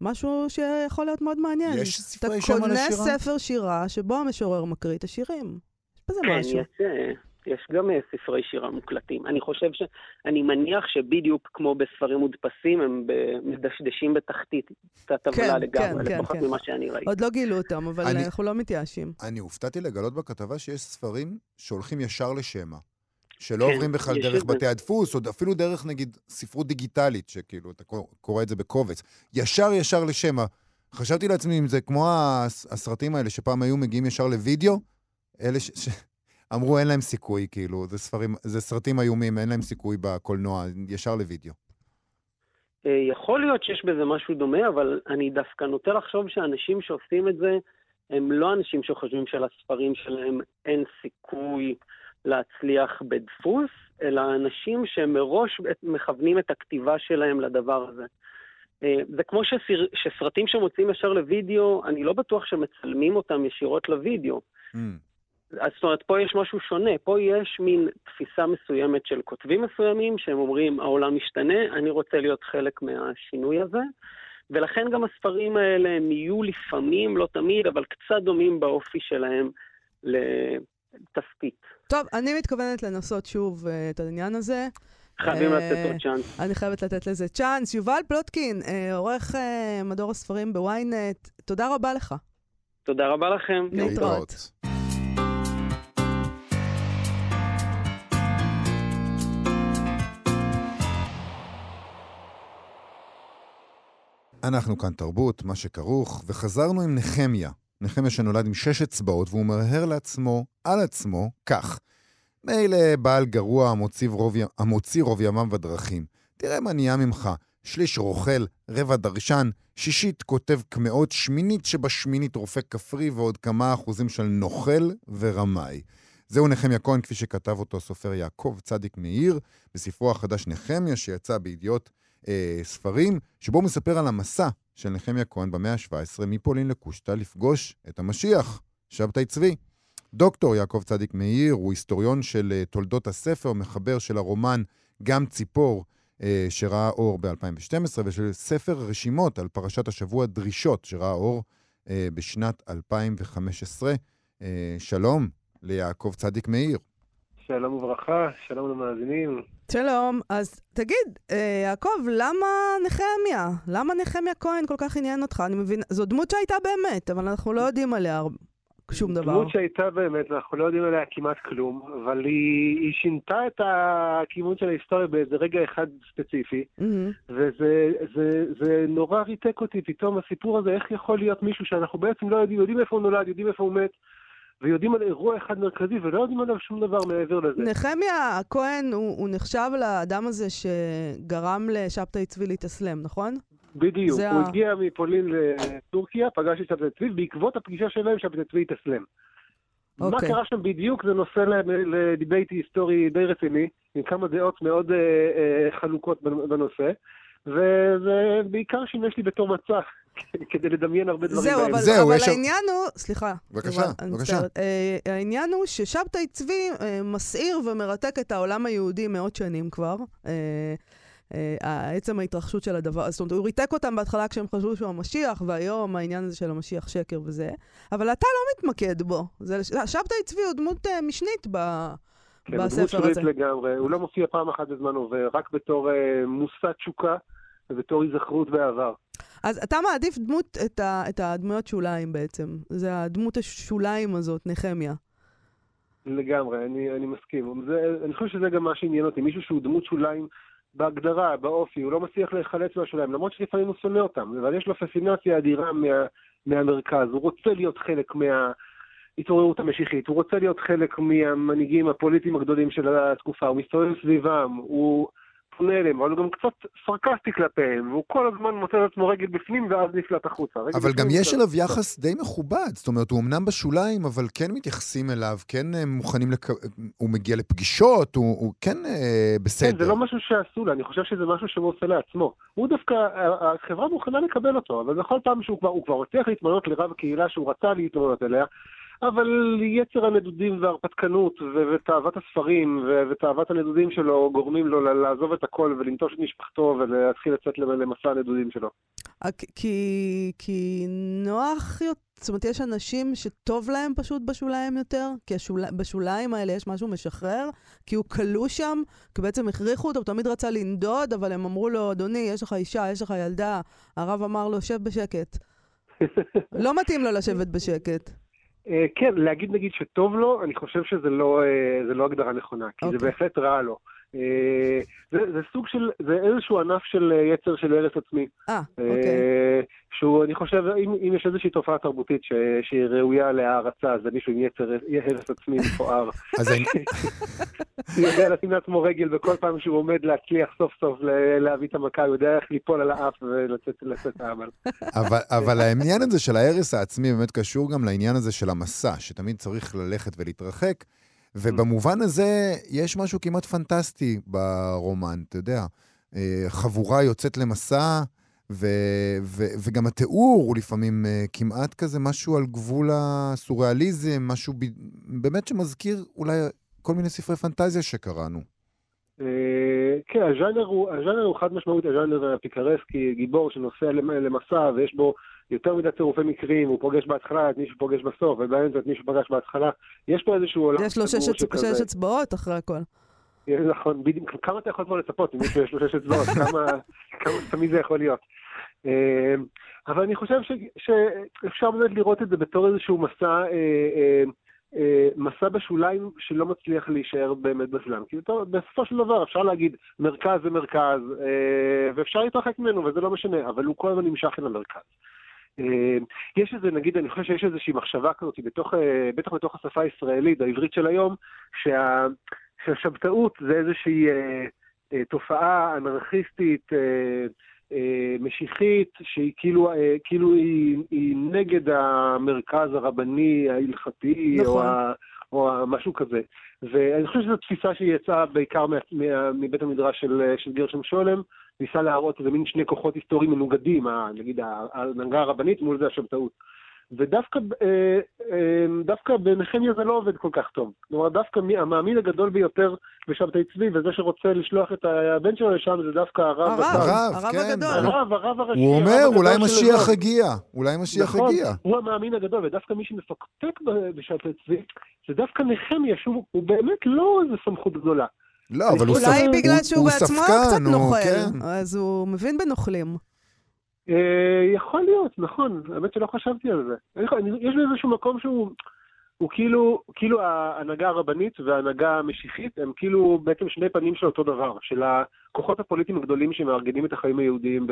משהו שיכול להיות מאוד מעניין. יש ספרי שם אתה על קונה השירה? ספר שירה שבו המשורר מקריא את השירים. יש בזה כן, משהו. יש, אה, יש גם אה, ספרי שירה מוקלטים. אני חושב ש... אני מניח שבדיוק כמו בספרים מודפסים, הם מדשדשים בתחתית את הטבלה כן, לגמרי, כן, לפחות כן. ממה שאני ראיתי. עוד לא גילו אותם, אבל אני- אנחנו לא מתייאשים. אני הופתעתי לגלות בכתבה שיש ספרים שהולכים ישר לשמע. שלא כן, עוברים בכלל דרך זה. בתי הדפוס, או אפילו דרך, נגיד, ספרות דיגיטלית, שכאילו, אתה קור- קורא את זה בקובץ. ישר ישר לשמע. חשבתי לעצמי אם זה כמו הס- הסרטים האלה שפעם היו מגיעים ישר לוידאו, אלה ש... ש... אמרו אין להם סיכוי, כאילו, זה ספרים, זה סרטים איומים, אין להם סיכוי בקולנוע, ישר לוידאו. אה, יכול להיות שיש בזה משהו דומה, אבל אני דווקא נוטה לחשוב שאנשים שעושים את זה, הם לא אנשים שחושבים שלספרים שלהם אין סיכוי להצליח בדפוס, אלא אנשים שמראש מכוונים את הכתיבה שלהם לדבר הזה. אה, זה כמו שסר... שסרטים שמוצאים ישר לוידאו, אני לא בטוח שמצלמים אותם ישירות לוידאו. Mm. אז זאת אומרת, פה יש משהו שונה, פה יש מין תפיסה מסוימת של כותבים מסוימים, שהם אומרים, העולם משתנה, אני רוצה להיות חלק מהשינוי הזה, ולכן גם הספרים האלה הם יהיו לפעמים, לא תמיד, אבל קצת דומים באופי שלהם לתפקיט. טוב, אני מתכוונת לנסות שוב אה, את העניין הזה. חייבים אה, לתת עוד צ'אנס. אני חייבת לתת לזה צ'אנס. יובל פלוטקין, אה, עורך מדור הספרים בוויינט, תודה רבה לך. תודה רבה לכם. להתראות. אנחנו כאן תרבות, מה שכרוך, וחזרנו עם נחמיה. נחמיה שנולד עם שש אצבעות, והוא מהרהר לעצמו, על עצמו, כך: מילא בעל גרוע המוציא רוב, המוציא רוב ימיו בדרכים. תראה מה נהיה ממך. שליש רוכל, רבע דרשן, שישית כותב קמעות, שמינית שבשמינית רופא כפרי ועוד כמה אחוזים של נוכל ורמאי. זהו נחמיה כהן, כפי שכתב אותו הסופר יעקב צדיק מאיר, בספרו החדש נחמיה, שיצא בידיעות אה, ספרים, שבו מספר על המסע של נחמיה כהן במאה ה-17 מפולין לקושטא לפגוש את המשיח, שבתאי צבי. דוקטור יעקב צדיק מאיר הוא היסטוריון של אה, תולדות הספר, מחבר של הרומן גם ציפור, אה, שראה אור ב-2012, ושל ספר רשימות על פרשת השבוע דרישות, שראה אור אה, בשנת 2015. שלום ליעקב צדיק מאיר. שלום וברכה, שלום למאזינים. שלום. אז תגיד, יעקב, למה נחמיה? למה נחמיה כהן כל כך עניין אותך? אני מבין, זו דמות שהייתה באמת, אבל אנחנו לא יודעים עליה שום דבר. דמות שהייתה באמת, אנחנו לא יודעים עליה כמעט כלום, אבל היא, היא שינתה את הכיוון של ההיסטוריה באיזה רגע אחד ספציפי, mm-hmm. וזה זה, זה נורא ריתק אותי פתאום הסיפור הזה, איך יכול להיות מישהו שאנחנו בעצם לא יודעים, יודעים איפה הוא נולד, יודעים איפה הוא מת. ויודעים על אירוע אחד מרכזי ולא יודעים עליו שום דבר מעבר לזה. נחמיה הכהן, הוא, הוא נחשב לאדם הזה שגרם לשבתאי צבי להתאסלם, נכון? בדיוק, הוא ה... הגיע מפולין לטורקיה, פגש את שבתאי צבי, בעקבות הפגישה שלהם שבתאי צבי התאסלם. Okay. מה אוקיי. קרה שם בדיוק זה נושא לדיבייט היסטורי די רציני, עם כמה דעות מאוד אה, אה, חלוקות בנושא, ובעיקר שימש לי בתור מצע, כדי לדמיין הרבה דברים. זהו, אבל, זהו, אבל העניין הוא, סליחה. בבקשה, בבקשה. אה, העניין הוא ששבתאי צבי אה, מסעיר ומרתק את העולם היהודי מאות שנים כבר. אה, אה, עצם ההתרחשות של הדבר, זאת אומרת, הוא ריתק אותם בהתחלה כשהם חשבו שהוא המשיח, והיום העניין הזה של המשיח שקר וזה, אבל אתה לא מתמקד בו. שבתאי צבי הוא דמות אה, משנית ב... כן, בספר הזה. כן, דמות שלילית לגמרי. הוא לא מופיע פעם אחת בזמן עובר, רק בתור אה, מושא תשוקה ובתור היזכרות בעבר. אז אתה מעדיף דמות, את, ה, את הדמויות שוליים בעצם. זה הדמות השוליים הזאת, נחמיה. לגמרי, אני, אני מסכים. זה, אני חושב שזה גם מה שעניין אותי, מישהו שהוא דמות שוליים בהגדרה, באופי, הוא לא מצליח להיחלץ מהשוליים, למרות שלפעמים הוא שונא אותם, אבל יש לו פסינציה אדירה מה, מהמרכז, הוא רוצה להיות חלק מההתעוררות המשיחית, הוא רוצה להיות חלק מהמנהיגים הפוליטיים הגדולים של התקופה, הוא מסתובב סביבם, הוא... פונה אליהם, אבל הוא גם קצת סרקסטי כלפיהם, והוא כל הזמן מוצא את עצמו רגל בפנים ואז נפלט החוצה. אבל גם יש אליו יחס די מכובד, זאת אומרת, הוא אמנם בשוליים, אבל כן מתייחסים אליו, כן אה, מוכנים, לק... הוא מגיע לפגישות, הוא, הוא כן אה, בסדר. כן, זה לא משהו שעשו לו, אני חושב שזה משהו שהוא עושה לעצמו. הוא דווקא, החברה מוכנה לקבל אותו, אבל בכל פעם שהוא כבר, הוא כבר הצליח להתמנות לרב הקהילה שהוא רצה להתמנות אליה, אבל יצר הנדודים וההרפתקנות ותאוות הספרים ותאוות הנדודים שלו גורמים לו לעזוב את הכל ולנטוש את משפחתו ולהתחיל לצאת למסע הנדודים שלו. אה, כי, כי נוח, זאת אומרת, יש אנשים שטוב להם פשוט בשוליים יותר? כי השול, בשוליים האלה יש משהו משחרר? כי הוא כלוא שם? כי בעצם הכריחו אותו, הוא תמיד רצה לנדוד, אבל הם אמרו לו, אדוני, יש לך אישה, יש לך ילדה. הרב אמר לו, שב בשקט. לא מתאים לו לשבת בשקט. אה, כן, להגיד נגיד שטוב לו, אני חושב שזה לא, אה, לא הגדרה נכונה, כי. זה אוקיי. בהחלט רע לו. אה, זה, זה סוג של, זה איזשהו ענף של יצר של הרס עצמי. אה, אוקיי. שהוא, אני חושב, אם, אם יש איזושהי תופעה תרבותית ש, שהיא ראויה להערצה, זה מישהו עם יצר הרס עצמי מפואר. אז אני... הוא יודע לשים לעצמו רגל בכל פעם שהוא עומד להצליח סוף סוף להביא את המכה, הוא יודע איך ליפול על האף ולצאת העמל. אבל, אבל העניין הזה של ההרס העצמי באמת קשור גם לעניין הזה של המסע, שתמיד צריך ללכת ולהתרחק. ובמובן הזה יש משהו כמעט פנטסטי ברומן, אתה יודע. אה, חבורה יוצאת למסע, ו- ו- וגם התיאור הוא לפעמים uh, כמעט כזה משהו על גבול הסוריאליזם, משהו ב- באמת שמזכיר אולי כל מיני ספרי פנטזיה שקראנו. Uh, כן, הז'אנר הוא, הוא חד משמעות הז'אנר הפיקרסקי, גיבור שנוסע למסע ויש בו יותר מדי צירופי מקרים, הוא פוגש בהתחלה את מי שפוגש בסוף, ובאמצע את מי שפגש בהתחלה. יש פה איזשהו עולם יש לו שש אצבעות אחרי הכל. נכון, בדיוק, כמה אתה יכול כבר לצפות אם יש לו שש אצבעות, כמה, כמה תמיד זה יכול להיות. אמ, אבל אני חושב ש, שאפשר באמת לראות את זה בתור איזשהו מסע, אה, אה, אה, מסע בשוליים שלא מצליח להישאר באמת בסלאם. כי בסופו של דבר אפשר להגיד מרכז זה מרכז, ואפשר להתרחק ממנו וזה לא משנה, אבל הוא כל הזמן נמשך אל המרכז. יש איזה, נגיד, אני חושב שיש איזושהי מחשבה כזאת, בתוך, בטח בתוך השפה הישראלית, העברית של היום, שה... שהשבתאות זה איזושהי אה, אה, תופעה אנרכיסטית, אה, אה, משיחית, שהיא כאילו, אה, כאילו היא, היא נגד המרכז הרבני ההלכתי, נכון. או, ה, או משהו כזה. ואני חושב שזו תפיסה שהיא יצאה בעיקר מה, מה, מבית המדרש של, של גרשם שולם, ניסה להראות איזה מין שני כוחות היסטוריים מנוגדים, נגיד ההנהגה הרבנית מול זה השבתאות. ודווקא אה, אה, בנחמיה זה לא עובד כל כך טוב. כלומר, דווקא מי- המאמין הגדול ביותר בשבתאי צבי, וזה שרוצה לשלוח את הבן שלו לשם, זה דווקא הרב. הרב. הרב, הרב כן. הגדול. הרב, הרב הראשי. הוא אומר, אולי משיח. הגיע. אולי משיח נכון, הגיע. הוא המאמין הגדול, ודווקא מי שמפקפק ב- בשבתאי צבי, זה דווקא נחמיה, שהוא הוא באמת לא איזה סמכות גדולה. לא, אבל הוא אולי אולי בגלל הוא- שהוא הוא בעצמו ספקן, קצת הוא- נוכל, כן. אז הוא מבין בנוכלים. אה, יכול להיות, נכון, האמת שלא חשבתי על זה. יש איזשהו מקום שהוא הוא כאילו, כאילו ההנהגה הרבנית וההנהגה המשיחית הם כאילו בעצם שני פנים של אותו דבר, של הכוחות הפוליטיים הגדולים שמארגנים את החיים היהודיים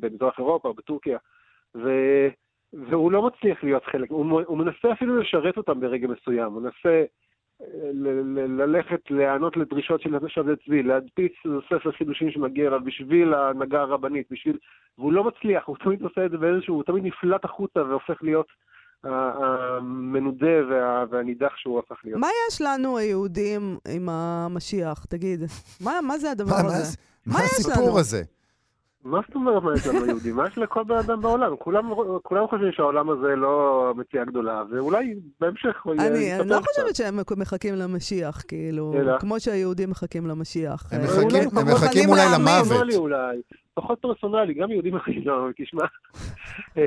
במזרח אירופה או בטורקיה. ו... והוא לא מצליח להיות חלק, הוא, הוא מנסה אפילו לשרת אותם ברגע מסוים, הוא מנסה ללכת, להיענות לדרישות של שבתאי צבי, להדפיס ספר חידושים שמגיע אליו בשביל ההנהגה הרבנית, בשביל... והוא לא מצליח, הוא תמיד עושה את זה באיזשהו, הוא תמיד נפלט החוצה והופך להיות המנודה וה, והנידח שהוא הפך להיות. מה יש לנו היהודים עם המשיח? תגיד, מה מה זה הדבר מה- מה הזה? זה- מה מה יש הסיפור? הזה? מה זאת אומרת מה יש לנו יהודים? מה יש לכל בן אדם בעולם? כולם, כולם חושבים שהעולם הזה לא מציאה גדולה, ואולי בהמשך הוא יהיה- אני אני לא קצת. חושבת שהם מחכים למשיח, כאילו, אלא? כמו שהיהודים מחכים למשיח. הם אה, מחכים- הם מחכים אולי. למוות. אולי, פחות פרסונלי, גם יהודים אחרים לא, תשמע.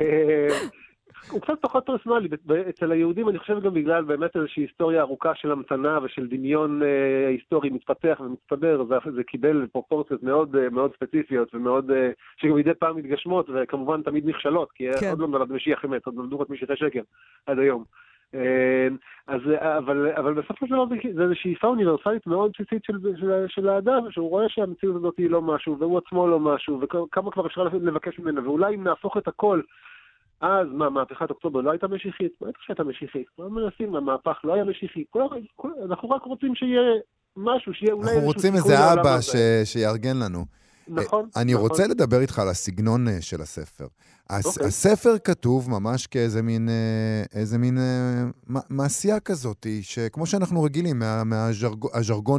הוא קצת פחות פרסונלי, אצל היהודים אני חושב גם בגלל באמת איזושהי היסטוריה ארוכה של המתנה ושל דמיון אה, היסטורי מתפתח ומצטבר, זה, זה קיבל פרופורציות מאוד אה, מאוד ספציפיות ומאוד, אה, שגם מדי פעם מתגשמות וכמובן תמיד נכשלות, כי כן. עוד לא נולד משיח אמת, עוד נולדו רק משיחי שקר עד היום. אה, אז, אה, אבל, אבל בסופו של דבר זה- איזו שאיפה אוניברסלית מאוד בסיסית של, של, של האדם, שהוא רואה שהמציאות הזאת היא לא משהו, והוא עצמו לא משהו, וכמה כבר אפשר לבקש ממנו, ואולי אם נהפוך את הכל, אז מה, מהפכת אוקטובר לא הייתה משיחית? בטח שהייתה משיחית. כולם מנסים, המהפך לא היה משיחי. כולם, כולם, אנחנו רק רוצים שיהיה משהו, שיהיה אולי אנחנו רוצים איזה אבא. ש- שיארגן לנו. נכון. אני נכון. רוצה לדבר איתך על הסגנון אה, של הספר. הס- אוקיי. הספר כתוב ממש כאיזה מין, אה, איזה מין אה, מעשייה כזאת, שכמו שאנחנו רגילים, מה-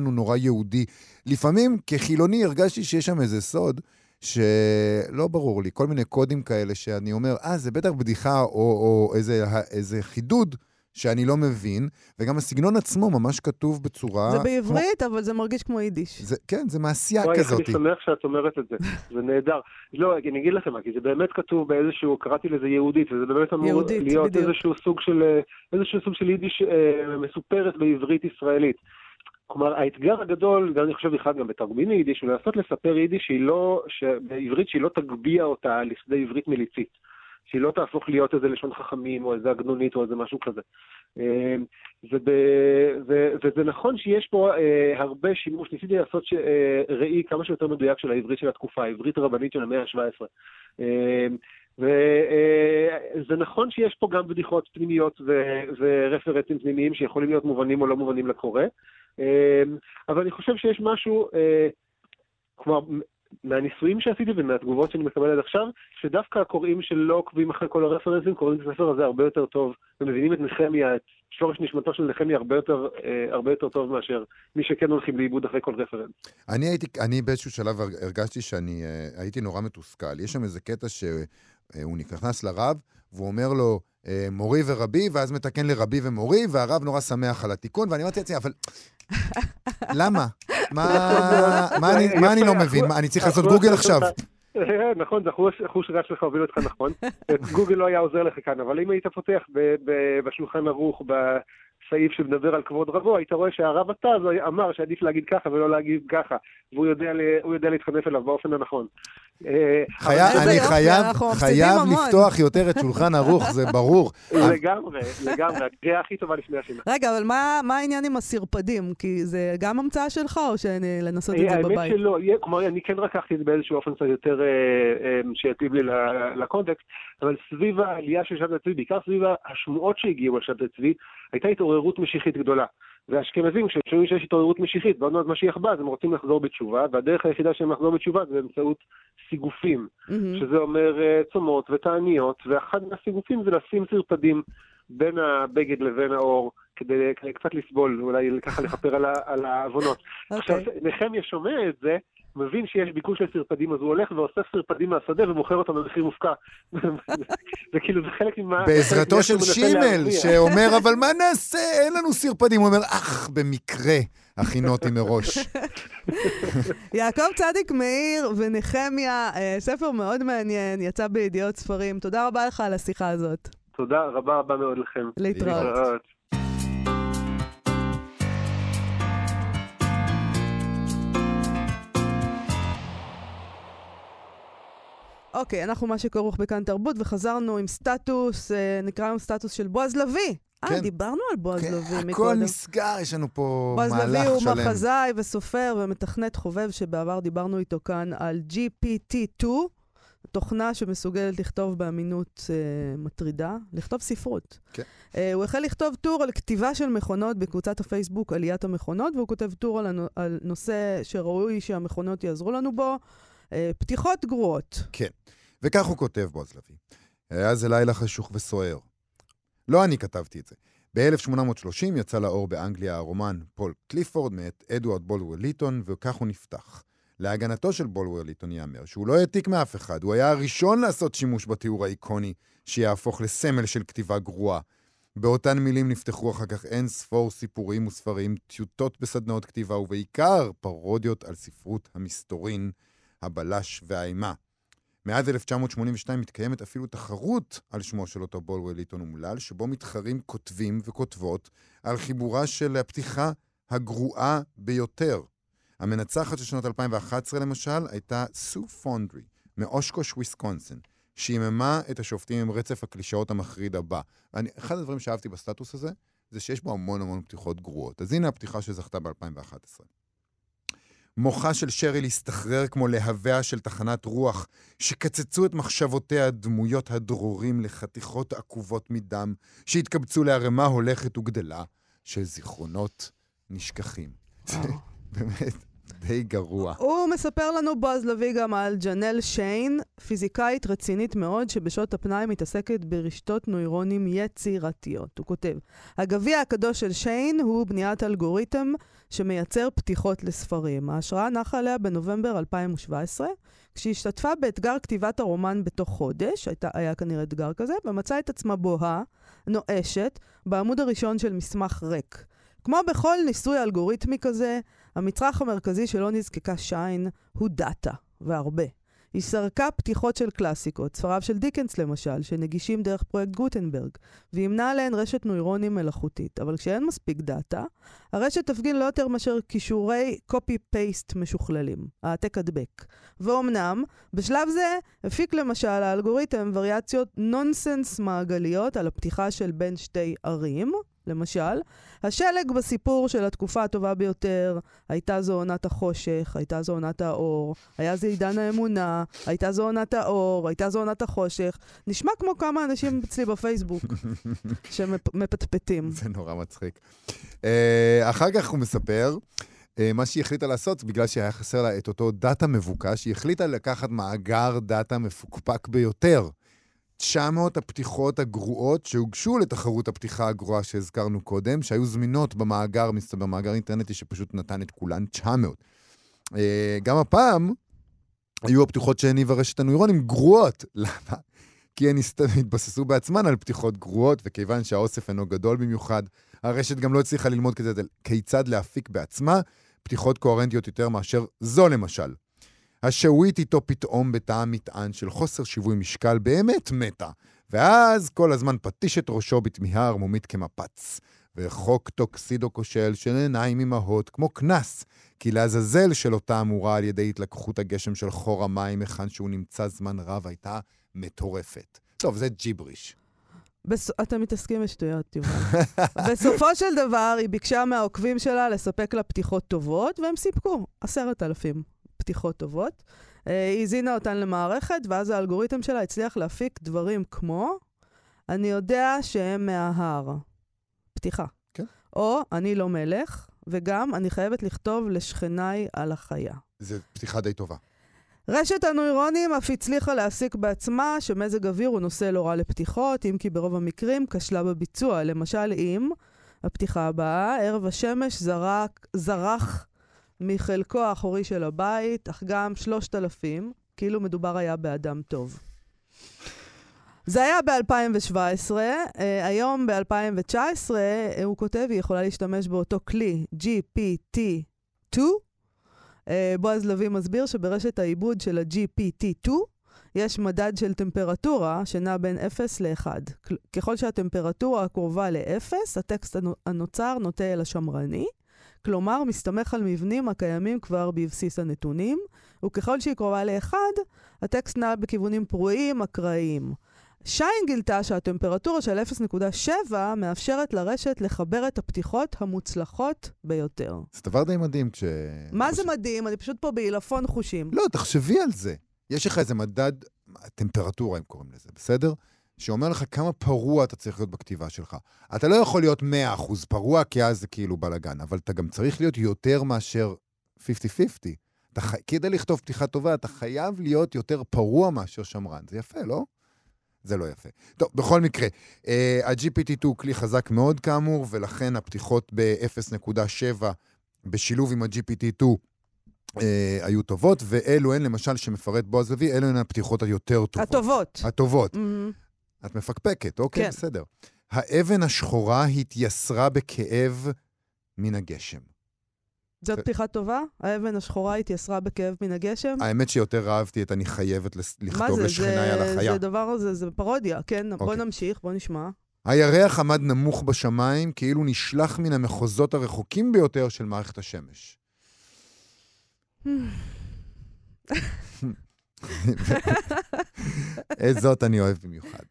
הוא נורא יהודי. לפעמים כחילוני הרגשתי שיש שם איזה סוד. שלא ברור לי, כל מיני קודים כאלה שאני אומר, אה, זה בטח בדיחה או, או איזה, איזה חידוד שאני לא מבין, וגם הסגנון עצמו ממש כתוב בצורה... זה כמו- בעברית, אבל זה מרגיש כמו יידיש. זה, כן, זה מעשייה וואי, כזאת. אני שמח שאת אומרת את זה, זה נהדר. לא, אני אגיד לכם מה, כי זה באמת כתוב באיזשהו, קראתי לזה יהודית, וזה באמת אמור יהודית, להיות בדיוק. איזשהו סוג של, איזשהו סוג של יידיש אה, מסופרת בעברית ישראלית. כלומר, האתגר הגדול, גם אני חושב בכלל גם בתרגומים מיידיש, הוא לנסות לספר יידיש שהיא לא, בעברית שהיא לא תגביה אותה לכדי עברית מליצית. שהיא לא תהפוך להיות איזה לשון חכמים, או איזה עגנונית, או איזה משהו כזה. וב, ו, וזה נכון שיש פה אה, הרבה שימוש, ניסיתי לעשות אה, ראי כמה שיותר מדויק של העברית של התקופה, העברית הרבנית של המאה ה-17. אה, וזה נכון שיש פה גם בדיחות פנימיות ו- ורפרנסים פנימיים שיכולים להיות מובנים או לא מובנים לקורא, אה, אבל אני חושב שיש משהו, אה, כלומר, מהניסויים שעשיתי ומהתגובות שאני מקבל עד עכשיו, שדווקא הקוראים שלא עוקבים אחרי כל הרפרנסים קוראים את הספר הזה הרבה יותר טוב, ומבינים את נחמיה, את שורש נשמתו של נחמיה הרבה יותר, אה, הרבה יותר טוב מאשר מי שכן הולכים לאיבוד אחרי כל רפרנס. אני הייתי, אני באיזשהו שלב הרגשתי שאני אה, הייתי נורא מתוסכל. יש שם איזה קטע שהוא נכנס לרב, והוא אומר לו, אה, מורי ורבי, ואז מתקן לרבי ומורי, והרב נורא שמח על התיקון, ואני אמרתי לעצמי, אבל למה? מה, אני, לא מבין? אני צריך לעשות גוגל עכשיו? נכון, זה החוש רע שלך הוביל אותך נכון. גוגל לא היה עוזר לך כאן, אבל אם היית פותח בשולחן ערוך, בסעיף שמדבר על כבוד רבו, היית רואה שהרב עטז אמר שעדיף להגיד ככה ולא להגיד ככה, והוא יודע, יודע להתחנף אליו באופן הנכון. אה, חייב, אני חייב, חייב המון. לפתוח יותר את שולחן ערוך, זה ברור. לגמרי, לגמרי, הקריאה הכי טובה לפני השינה. רגע, אבל מה מה העניין עם הסרפדים? כי זה גם המצאה שלך, או שלנסות את זה האמת בבית? שלא, יהיה- כלומר, אני כן לקחתי את זה באיזשהו אופן קצת יותר אה, אה, שיתאים לי לקונטקסט, אבל סביב העלייה של שבתאי צבי, בעיקר סביב השמועות שהגיעו על שבתאי צבי, הייתה התעוררות משיחית גדולה. והאשכנזים, כשהם שומעים שיש התעוררות משיחית, ועוד מעט משיח בא, אז הם רוצים לחזור בתשובה, והדרך היחידה שהם לחזור בתשובה זה באמצעות סיגופים, מהמם. שזה אומר אה, צומות ותעניות, ואחד מהסיגופים זה לשים סרפדים בין הבגד לבין האור, כדי, כדי קצת לסבול, אולי ככה לכפר על, ה- על העוונות. עכשיו, אוקיי. נחמיה שומע את זה, מבין שיש ביקוש לסרפדים, אז הוא הולך ואוסף סרפדים מהשדה ומוכר אותם במחיר מופקע. זה כאילו, זה חלק ממה... בעזרתו של שימל. שאומר, אבל מה נעשה? אין לנו סרפדים. הוא אומר, אך, במקרה הכינותי מראש. יעקב צדיק מאיר ונחמיה, אה, ספר מאוד מעניין, יצא בידיעות ספרים. תודה רבה לך על השיחה הזאת. תודה רבה רבה מאוד לכם. להתראות. להתראות. אוקיי, אנחנו מה שכרוך בכאן תרבות, וחזרנו עם סטטוס, אה, נקרא היום סטטוס של בועז לביא. אה, כן. דיברנו על בועז כן, הכל מקודם. נסגר, יש לנו פה בועז לביא מהלך הוא שלם. מחזאי וסופר ומתכנת חובב, שבעבר דיברנו איתו כאן על GPT-2, תוכנה שמסוגלת לכתוב באמינות אה, מטרידה, לכתוב ספרות. כן. אה, הוא החל לכתוב טור על כתיבה של מכונות בקבוצת הפייסבוק עליית המכונות, והוא כותב טור על, הנו, על נושא שראוי שהמכונות יעזרו לנו בו, פתיחות גרועות. כן. וכך הוא כותב, בועז לביא. היה זה לילה חשוך וסוער. לא אני כתבתי את זה. ב-1830 יצא לאור באנגליה הרומן פול קליפורד מאת אדוארד בולוור ליטון, וכך הוא נפתח. להגנתו של בולוור ליטון ייאמר שהוא לא העתיק מאף אחד, הוא היה הראשון לעשות שימוש בתיאור האיקוני שיהפוך לסמל של כתיבה גרועה. באותן מילים נפתחו אחר כך אין ספור סיפורים וספרים, טיוטות בסדנאות כתיבה, ובעיקר פרודיות על ספרות המסתורין, הבלש והאימה. מאז 1982 מתקיימת אפילו תחרות על שמו של אותו בולוור ליטון אומלל, שבו מתחרים כותבים וכותבות על חיבורה של הפתיחה הגרועה ביותר. המנצחת של שנות 2011 למשל הייתה סו פונדרי, מאושקוש וויסקונסין, שהיממה את השופטים עם רצף הקלישאות המחריד הבא. אני, אחד הדברים שאהבתי בסטטוס הזה, זה שיש בו המון המון פתיחות גרועות. אז הנה הפתיחה שזכתה ב-2011. מוחה של שריל הסתחרר כמו להביה של תחנת רוח, שקצצו את מחשבותיה דמויות הדרורים לחתיכות עקובות מדם, שהתקבצו לערימה הולכת וגדלה של זיכרונות נשכחים. באמת די גרוע. הוא מספר לנו, בועז לביא, גם על ג'נל שיין, פיזיקאית רצינית מאוד, שבשעות הפנאי מתעסקת ברשתות נוירונים יצירתיות. הוא כותב, הגביע הקדוש של שיין הוא בניית אלגוריתם שמייצר פתיחות לספרים. ההשראה נחה עליה בנובמבר 2017, כשהשתתפה באתגר כתיבת הרומן בתוך חודש, הייתה, היה כנראה אתגר כזה, ומצאה את עצמה בוהה, נואשת, בעמוד הראשון של מסמך ריק. כמו בכל ניסוי אלגוריתמי כזה, המצרך המרכזי שלו נזקקה שיין הוא דאטה, והרבה. היא סרקה פתיחות של קלאסיקות, ספריו של דיקנס למשל, שנגישים דרך פרויקט גוטנברג, וימנה עליהן רשת נוירונים מלאכותית. אבל כשאין מספיק דאטה, הרשת תפגין לא יותר מאשר כישורי copy-paste משוכללים, העתק הדבק. ואומנם, בשלב זה הפיק למשל האלגוריתם וריאציות נונסנס מעגליות על הפתיחה של בין שתי ערים, למשל, השלג בסיפור של התקופה הטובה ביותר, הייתה זו עונת החושך, הייתה זו עונת האור, היה זה עידן האמונה, הייתה זו עונת האור, הייתה זו עונת החושך. נשמע כמו כמה אנשים אצלי בפייסבוק שמפטפטים. זה נורא מצחיק. אה, אחר כך הוא מספר, אה, מה שהיא החליטה לעשות, בגלל שהיה חסר לה את אותו דאטה מבוקש, היא החליטה לקחת מאגר דאטה מפוקפק ביותר. 900 הפתיחות הגרועות שהוגשו לתחרות הפתיחה הגרועה שהזכרנו קודם, שהיו זמינות במאגר, מסתבר, מאגר אינטרנטי שפשוט נתן את כולן 900. אה, גם הפעם היו הפתיחות שהניבה רשת הנוירונים גרועות. למה? כי הן התבססו בעצמן על פתיחות גרועות, וכיוון שהאוסף אינו גדול במיוחד, הרשת גם לא הצליחה ללמוד כיצד להפיק בעצמה פתיחות קוהרנטיות יותר מאשר זו למשל. השעועית איתו פתאום בטעם מטען של חוסר שיווי משקל באמת מתה, ואז כל הזמן פטיש את ראשו בתמיהה ערמומית כמפץ. וחוק טוקסידו כושל של עיניים אמהות, כמו קנס, כי לעזאזל של אותה אמורה על ידי התלקחות הגשם של חור המים היכן שהוא נמצא זמן רב הייתה מטורפת. טוב, זה ג'יבריש. בס... אתם מתעסקים בשטויות, יובל. בסופו של דבר, היא ביקשה מהעוקבים שלה לספק לה פתיחות טובות, והם סיפקו עשרת אלפים פתיחות טובות. אה, היא הזינה אותן למערכת, ואז האלגוריתם שלה הצליח להפיק דברים כמו, אני יודע שהם מההר. פתיחה. כן. או אני לא מלך, וגם אני חייבת לכתוב לשכניי על החיה. זו פתיחה די טובה. רשת הנוירונים אף הצליחה להסיק בעצמה שמזג אוויר הוא נושא לא רע לפתיחות, אם כי ברוב המקרים כשלה בביצוע. למשל אם, הפתיחה הבאה, ערב השמש זרק, זרח מחלקו האחורי של הבית, אך גם שלושת אלפים, כאילו מדובר היה באדם טוב. זה היה ב-2017, uh, היום ב-2019 uh, הוא כותב, היא יכולה להשתמש באותו כלי, GPT-2. Uh, בועז לביא מסביר שברשת העיבוד של ה-GPT-2 יש מדד של טמפרטורה שנע בין 0 ל-1. ככל שהטמפרטורה הקרובה ל-0, הטקסט הנוצר נוטה אל השמרני, כלומר, מסתמך על מבנים הקיימים כבר בבסיס הנתונים, וככל שהיא קרובה ל-1, הטקסט נע בכיוונים פרועים, אקראיים. שיין גילתה שהטמפרטורה של 0.7 מאפשרת לרשת לחבר את הפתיחות המוצלחות ביותר. זה דבר די מדהים כש... מה זה מדהים? אני פשוט פה בעילפון חושים. לא, תחשבי על זה. יש לך איזה מדד, טמפרטורה הם קוראים לזה, בסדר? שאומר לך כמה פרוע אתה צריך להיות בכתיבה שלך. אתה לא יכול להיות 100% פרוע, כי אז זה כאילו בלאגן, אבל אתה גם צריך להיות יותר מאשר 50-50. ח... כדי לכתוב פתיחה טובה, אתה חייב להיות יותר פרוע מאשר שמרן. זה יפה, לא? זה לא יפה. טוב, בכל מקרה, uh, ה-GPT2 הוא כלי חזק מאוד כאמור, ולכן הפתיחות ב-0.7 בשילוב עם ה-GPT2 uh, היו טובות, ואלו הן, למשל, שמפרט בועז לוי, אלו הן הפתיחות היותר טובות. הטובות. הטובות. Mm-hmm. את מפקפקת, אוקיי, כן. בסדר. האבן השחורה התייסרה בכאב מן הגשם. זאת פתיחה טובה? האבן השחורה התייסרה בכאב מן הגשם? האמת שיותר אהבתי את אני חייבת לכתוב לשכניי על החיה. מה זה? זה דבר הזה, זה פרודיה, כן? בוא אוקיי. נמשיך, בוא נשמע. הירח עמד נמוך בשמיים, כאילו נשלח מן המחוזות הרחוקים ביותר של מערכת השמש. את זאת אני אוהב במיוחד.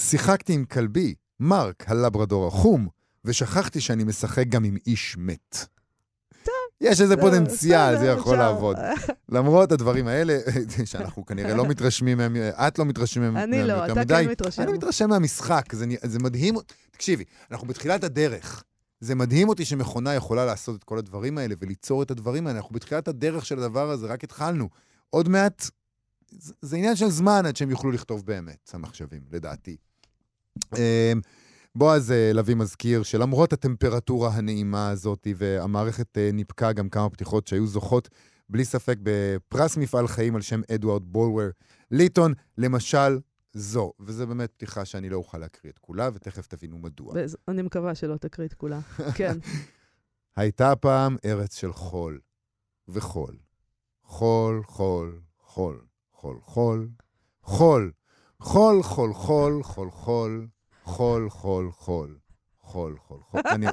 שיחקתי עם כלבי, מרק, הלברדור החום, ושכחתי שאני משחק גם עם איש מת. יש איזה פוטנציאל, זה יכול לעבוד. למרות הדברים האלה, שאנחנו כנראה לא מתרשמים מהם, את לא מתרשמים מהם יותר מדי. אני לא, אתה כן מתרשם. אני מתרשם מהמשחק, זה מדהים, תקשיבי, אנחנו בתחילת הדרך. זה מדהים אותי שמכונה יכולה לעשות את כל הדברים האלה וליצור את הדברים האלה. אנחנו בתחילת הדרך של הדבר הזה, רק התחלנו. עוד מעט, זה עניין של זמן עד שהם יוכלו לכתוב באמת, המחשבים, לדעתי. אמ, בועז אה, לביא מזכיר שלמרות הטמפרטורה הנעימה הזאת, והמערכת אה, ניפקה גם כמה פתיחות שהיו זוכות, בלי ספק, בפרס מפעל חיים על שם אדוארד בולוור ליטון, למשל, זו. וזו באמת פתיחה שאני לא אוכל להקריא את כולה, ותכף תבינו מדוע. אני מקווה שלא תקריא את כולה. כן. הייתה פעם ארץ של חול וחול. חול, חול, חול, חול, חול, חול, חול, חול, חול, חול, חול, חול, חול, חול. חול, חול, חול. אני,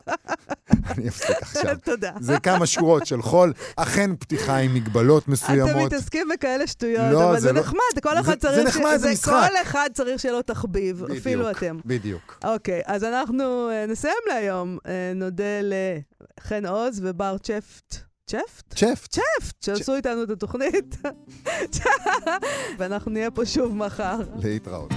אני אפסיק עכשיו. תודה. זה כמה שורות של חול, אכן פתיחה עם מגבלות מסוימות. אתם מתעסקים בכאלה שטויות, לא, אבל זה, זה לא... נחמד, כל אחד זה, צריך... זה נחמד, זה משחק. כל אחד צריך לו תחביב, בדיוק, אפילו אתם. בדיוק. אוקיי, אז אנחנו uh, נסיים להיום. Uh, נודה לחן עוז ובר צ'פט. צ'פט? צ'פט. צ'פט, שעשו איתנו את התוכנית. ואנחנו נהיה פה שוב מחר. להתראות.